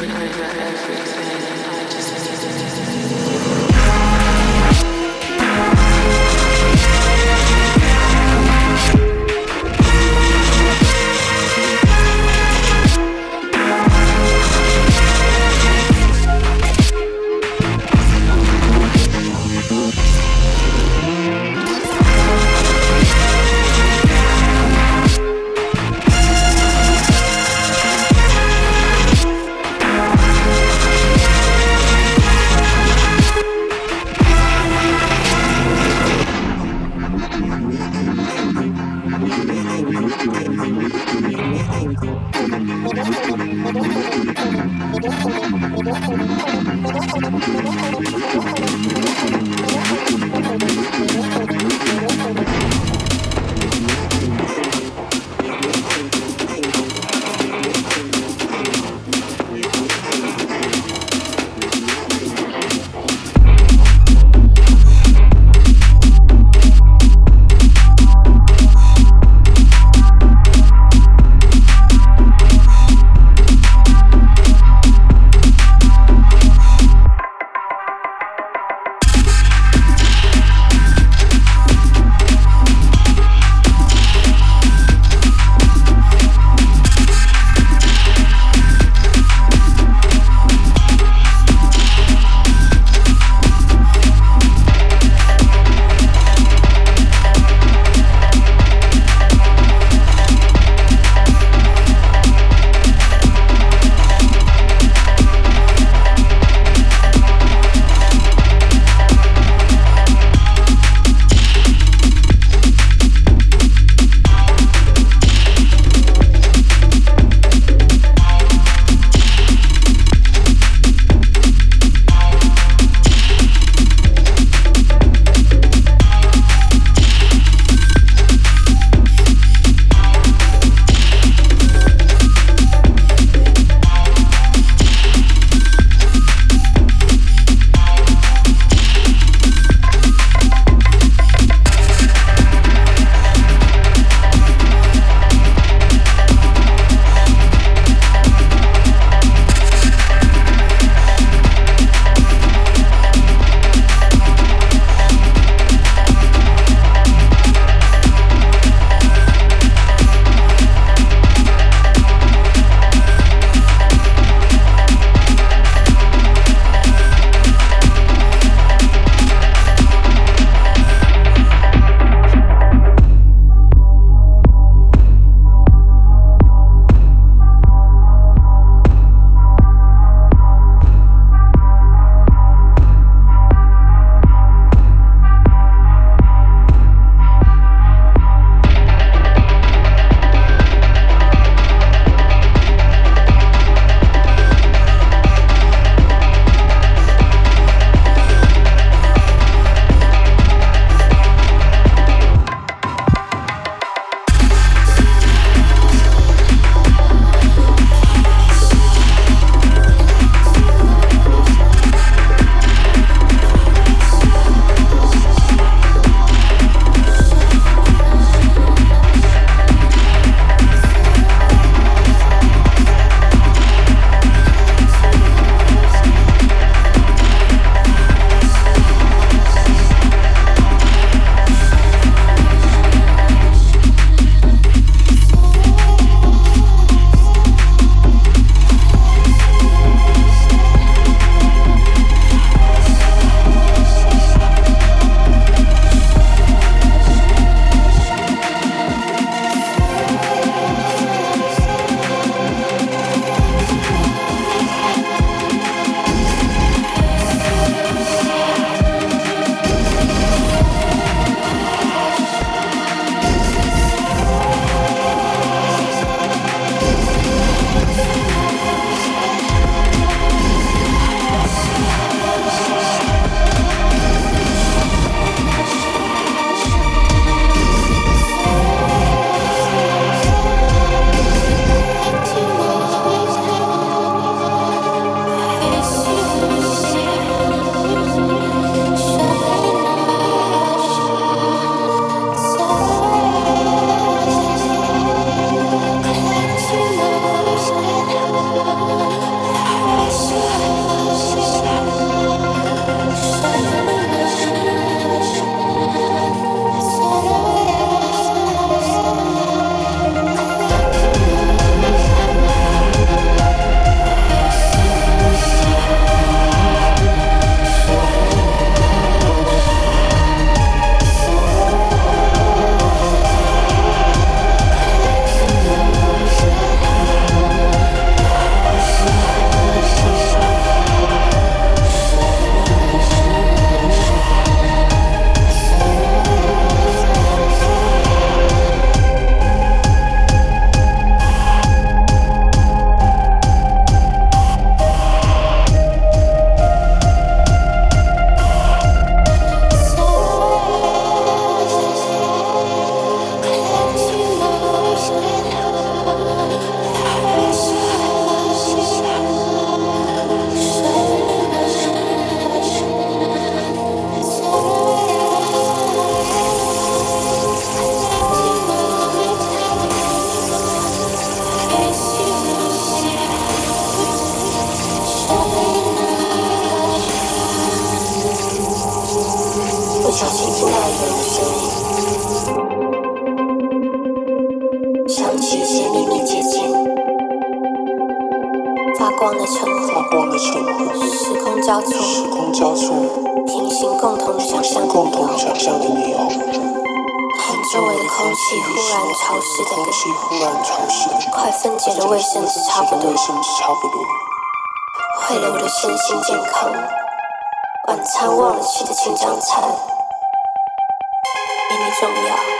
Everything. 一个快分解的卫生纸。差不多。坏了我的身心健康晚餐忘了吃的清酱菜比你重要。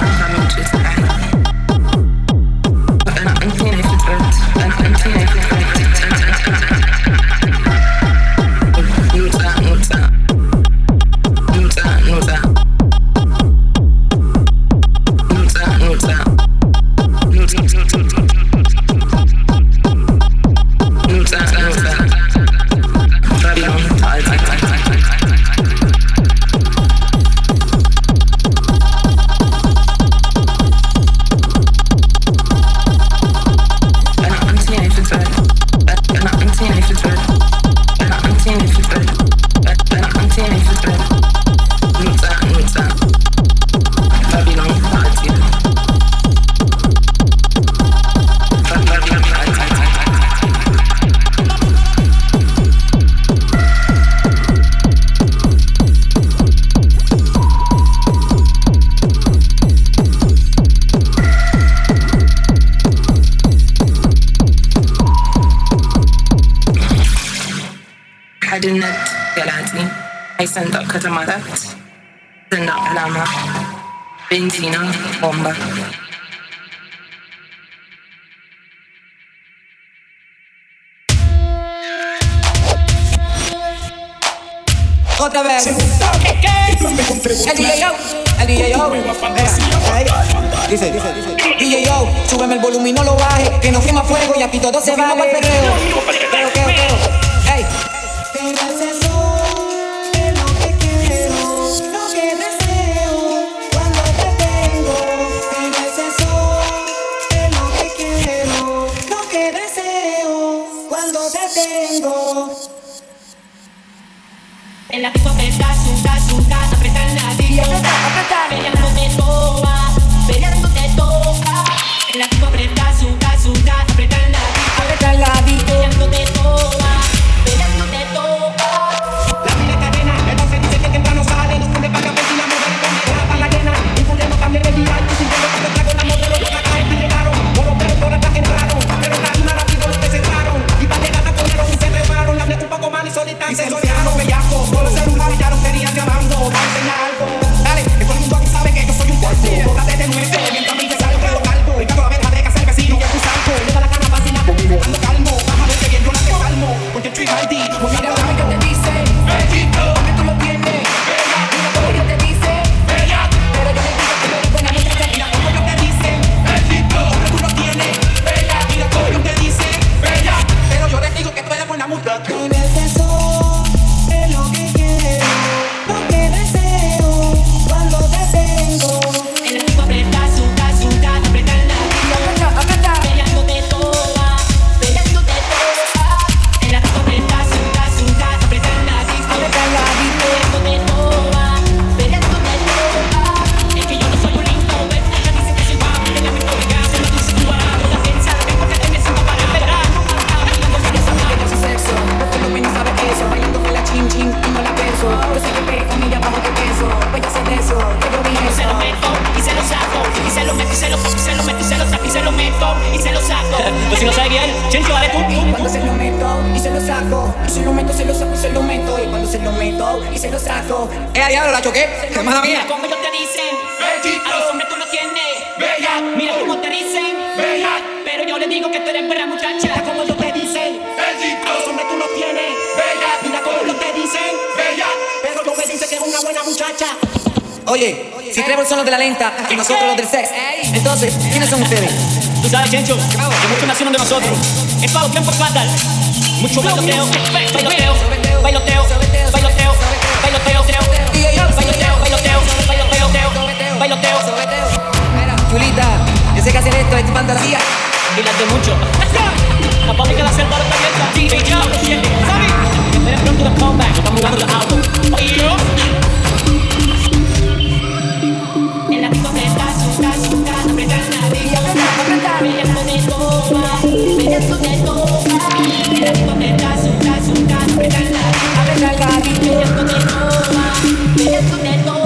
Unklar und ist ከተማ ላይ ሰንደቅ ዓላማ፣ otra vez. El DJ yo, el DJ yo. Dice, dice, dice. DJ yo, súbeme el volumen y no lo baje. Que no quema fuego y aquí todo se va al perreo. tengo. En la disco está, nunca, nunca apretar nadie. Y apretar, apretar. Peleando te toca, peleando te toca. En la disco apretar, nunca, nunca apretar nadie. Apretar nadie. Peleando te toca. times and Desconecto,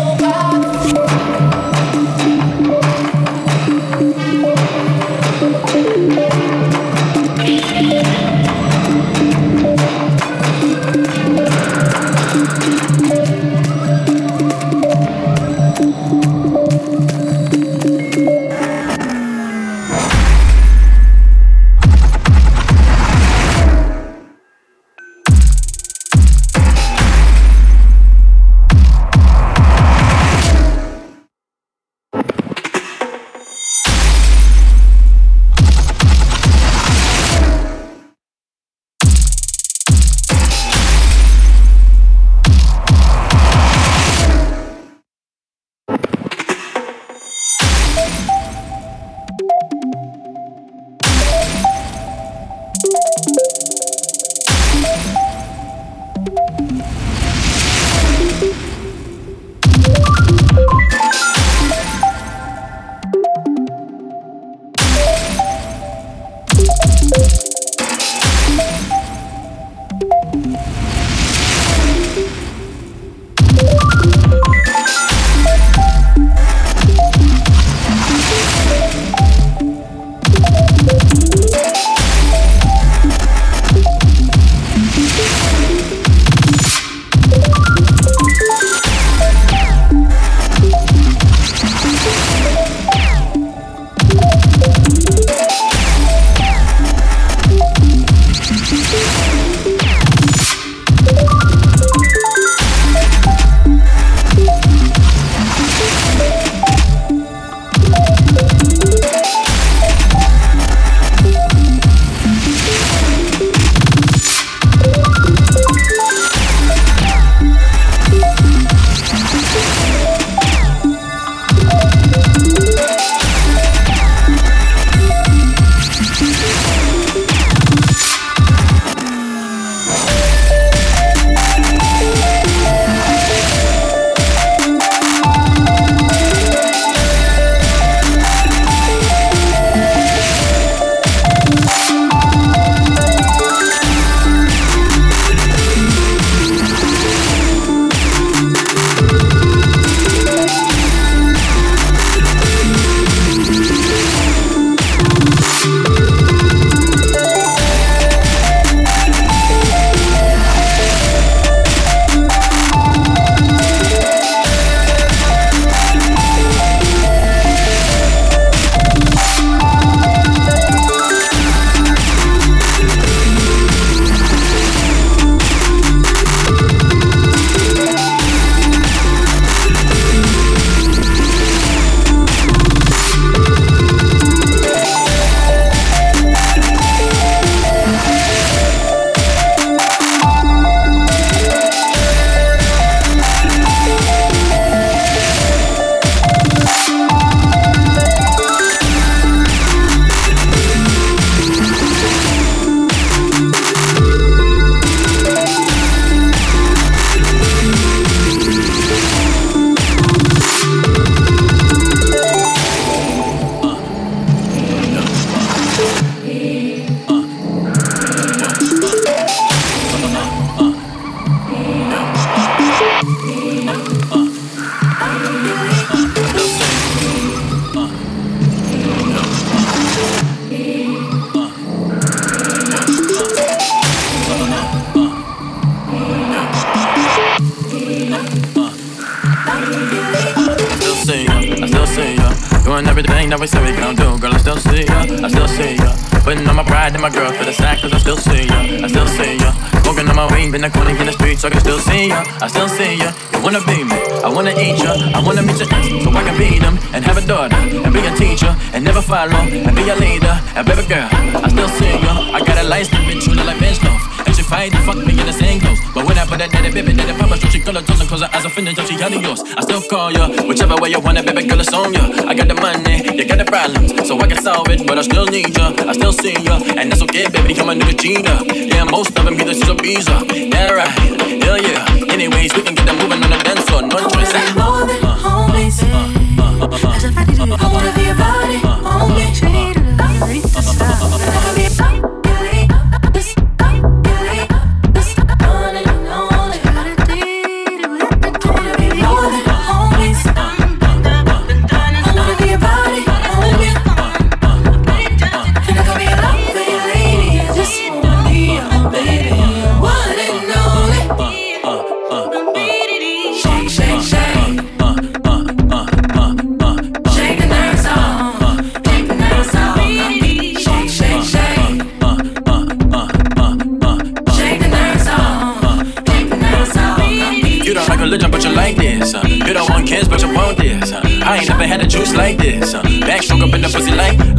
so she color cause her eyes are offended, so she yours. I still call ya, whichever way you want it, baby girl, it's on ya. I got the money, you got the problems, so I can solve it, but I still need ya, I still see ya, and that's okay, baby, I'm a nigga cheater. Yeah, most of them either she's a visa. Yeah, right, hell yeah. Anyways, we can get them moving on the dance floor, no choice.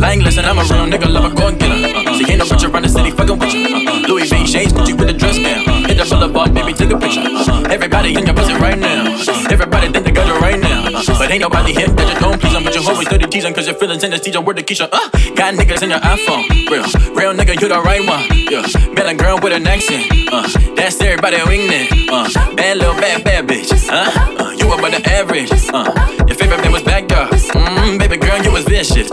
Like lying. Listen, I'm a real nigga, love a go getter. Uh. See, ain't no bitch around the city fucking with you. Uh. Louis V shades, put you with the dress down. Uh. Hit the boulevard, baby, take a picture. Uh. Everybody in your pussy right now. Uh. Everybody think they got you right now. Uh. But ain't nobody here that you don't please them. But you always dirty teasing, cause your feelings in the teacher word to Keisha. Uh. Got niggas in your iPhone. Real, real nigga, you the right one. Yeah. A girl with an accent. Uh. That's everybody winging. Uh. Bad little bad, bad bitch. Uh. Uh, you above the average. Uh, your favorite man was back up. Mm, baby girl, you was vicious.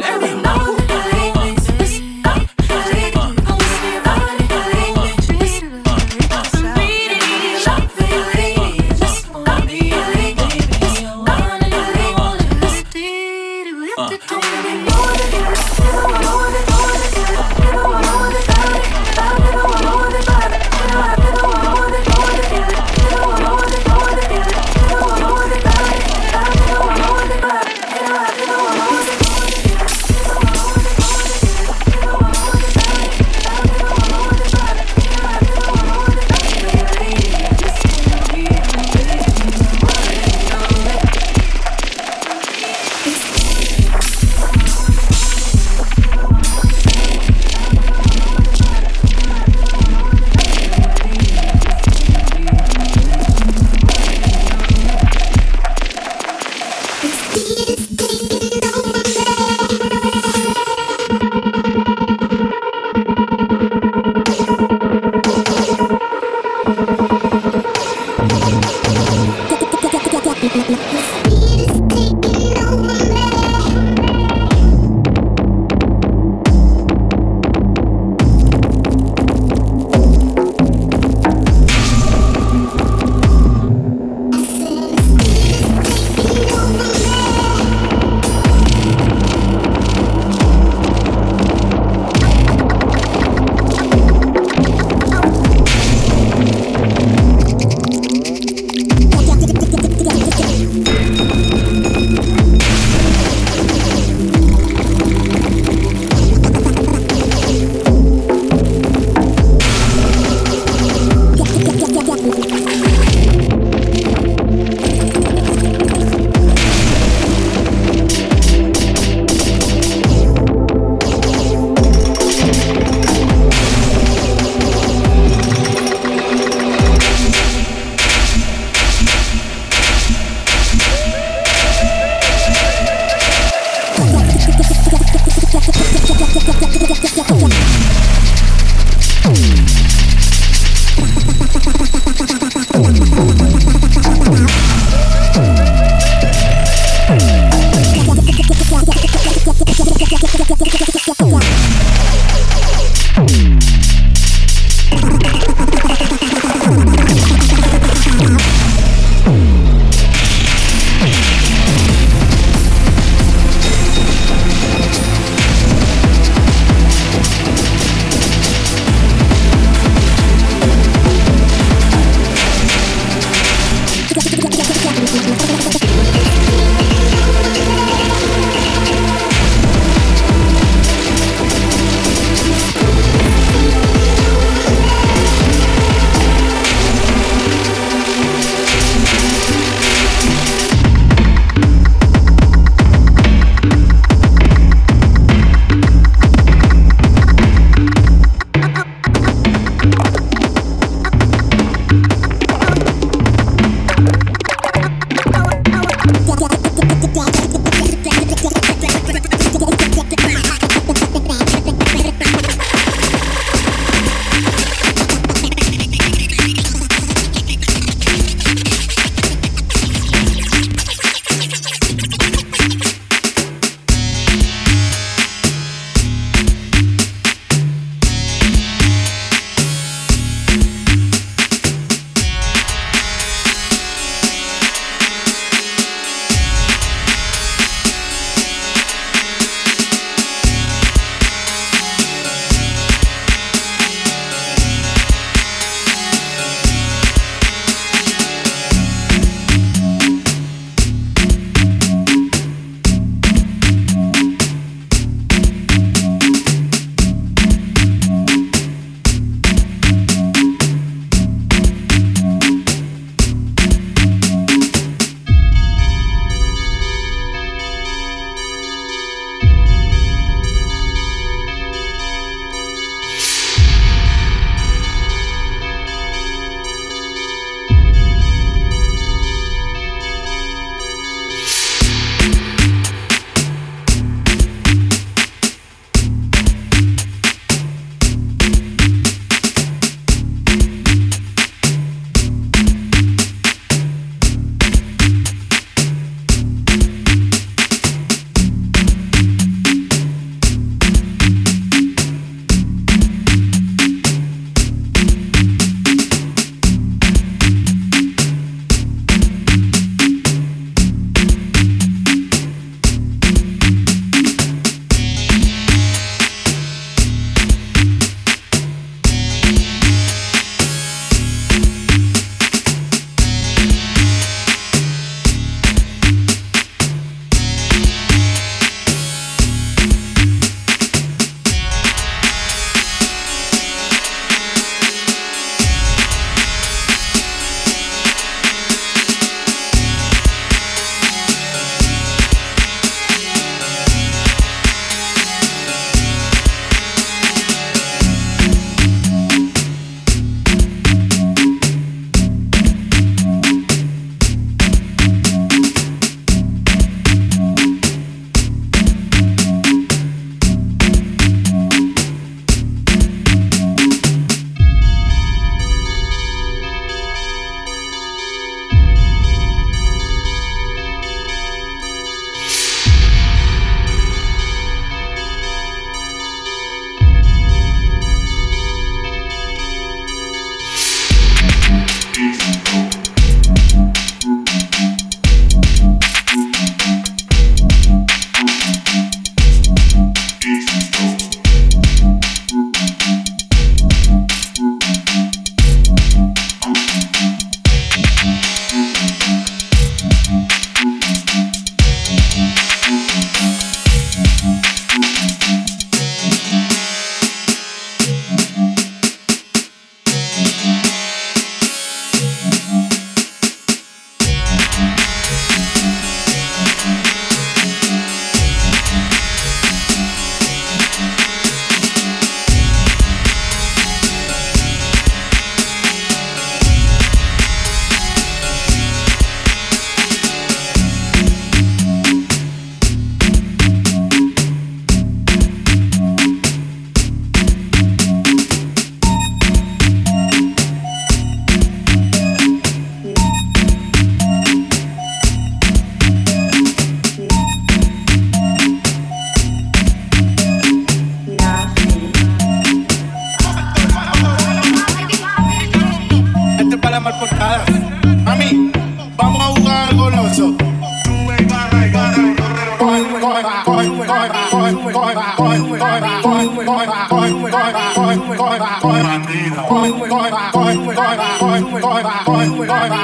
Coge, coge, coge, coge, coge, coge, coge.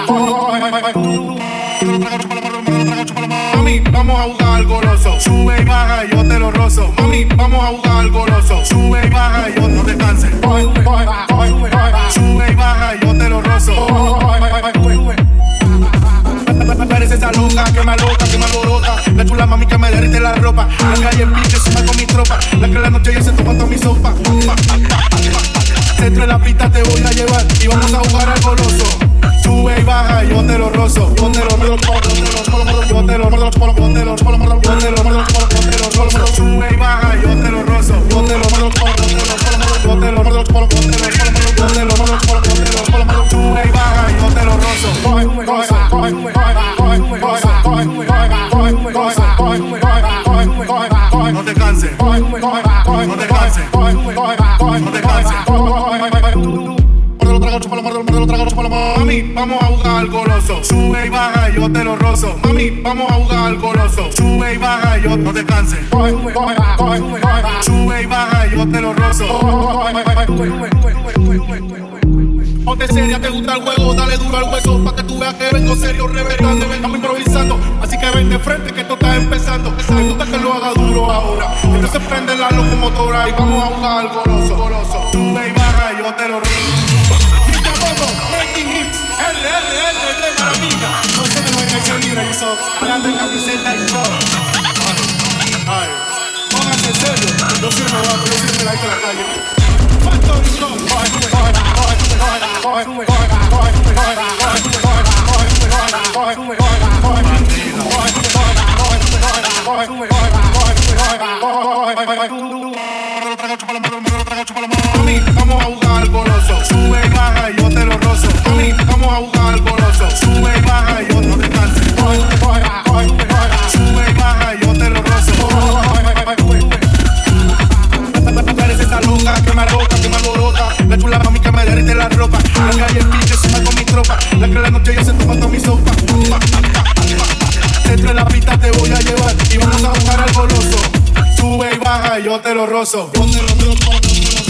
Mami, vamos a jugar al goloso. Sube y baja yo te lo rozo. Mami, vamos a jugar al goloso. Sube y baja yo no te Sube y baja yo te lo rozo. Parece esa loca que me aloca, que me alborota. La chula mami que me derrite la ropa. La calle en suma con mi tropa. La que la noche yo se toma toda mi sopa. Centro de la pista te voy a llevar y vamos a jugar al goloso. Sube y baja, yo lo te lo rozo, yo yo lo. Sube y baja, yo te lo rozo. Sube y baja, yo te lo rozo. Coge, coge, coge, coge, coge, coge, coge, coge, coge, no te canses, no te canses, no te canses. Trágalo, chúpalo, muérdelo, muérdelo, trágalo, chúpalo, Mami, vamos a jugar al goloso. Sube y baja, yo te lo rozo. Mami, vamos a jugar al goloso. Sube y baja, yo no te canses. Sube y baja, yo te lo rozo. Ponte seria, te gusta el juego, dale duro al hueso Pa' que tú veas que vengo serio, reventando Estamos improvisando, así que ven de frente que esto está empezando Me gusta que lo haga duro ahora Entonces prende la locomotora y vamos a jugar goloso, goloso Sube y baja, yo te lo making maravilla No sé de libre y eso Hablando en camiseta y todo Ay, serio yo siempre la la calle Vamos a. Sube baja yo te lo vamos a. Sube y y yo te lo loca que me que me. La chula mami que me ropa. La calle en pique, suma con mi tropa. La que y vamos a jugar al goloso. Sube y baja y yo te lo rozo. Yo te lo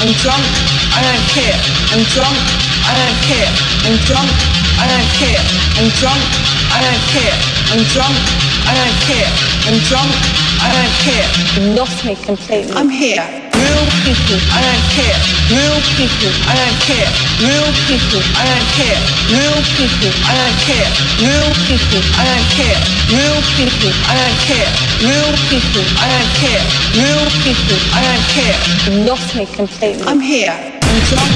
I'm drunk. I don't care. I'm drunk. I don't care. I'm drunk. I don't care. I'm drunk. I don't care. I'm drunk. I don't care. I'm drunk. I don't care. You lost me completely. I'm here. Real people, I don't care. Real people, I don't care. Real people, I don't care. Real people, I don't care. Real people, I don't care. Real people, I don't care. Real people, I don't care. People, I don't care. Me completely. I'm here drunk,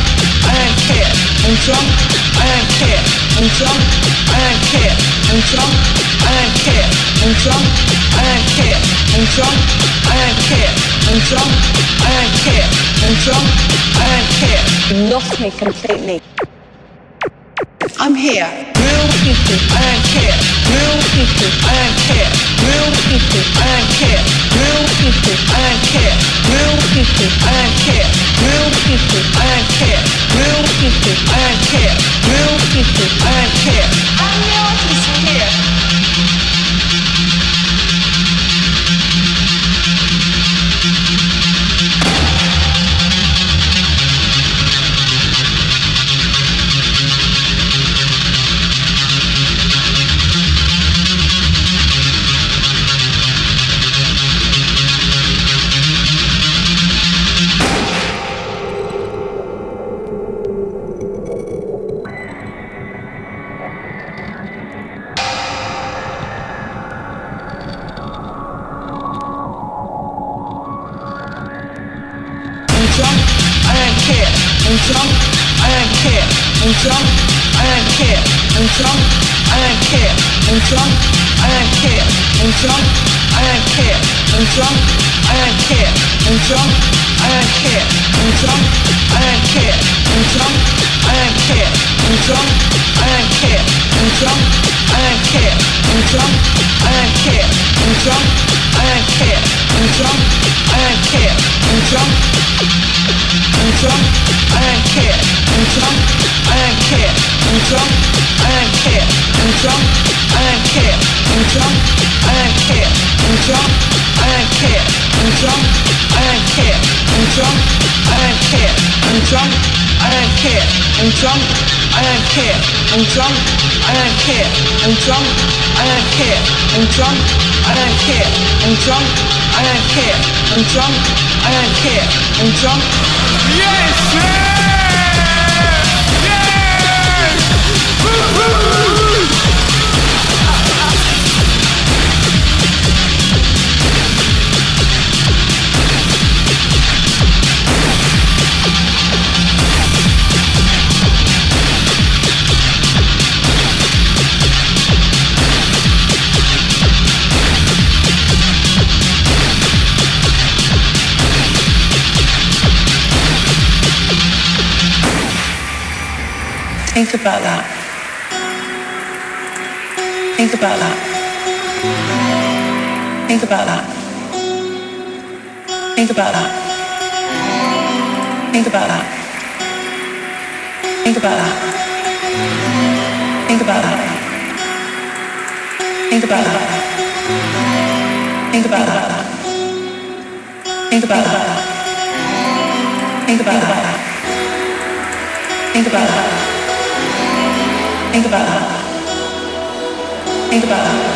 I don't care. I'm drunk, I don't care. I'm drunk, I don't care. I'm drunk, I don't care. I'm drunk, I don't care. I'm drunk, I don't care. I'm drunk, I don't care. I'm drunk, I don't care. Lost me completely. I'm here. Real people, I don't care. Real people, I don't care. Real people, I don't care. Real people, I don't care. Real people, I don't care. Real people, I don't care. Real people, I don't care. Real people, I don't care. I'm yours here. I don't care. I'm drunk, I don't care. I'm drunk, I don't care. I'm drunk. Think about that. Think about that. Think about that. Think about that. Think about that. Think about that. Think about that. Think about that. Think about that. Think about that. Think about that. Think about that. Think about that. Think about that.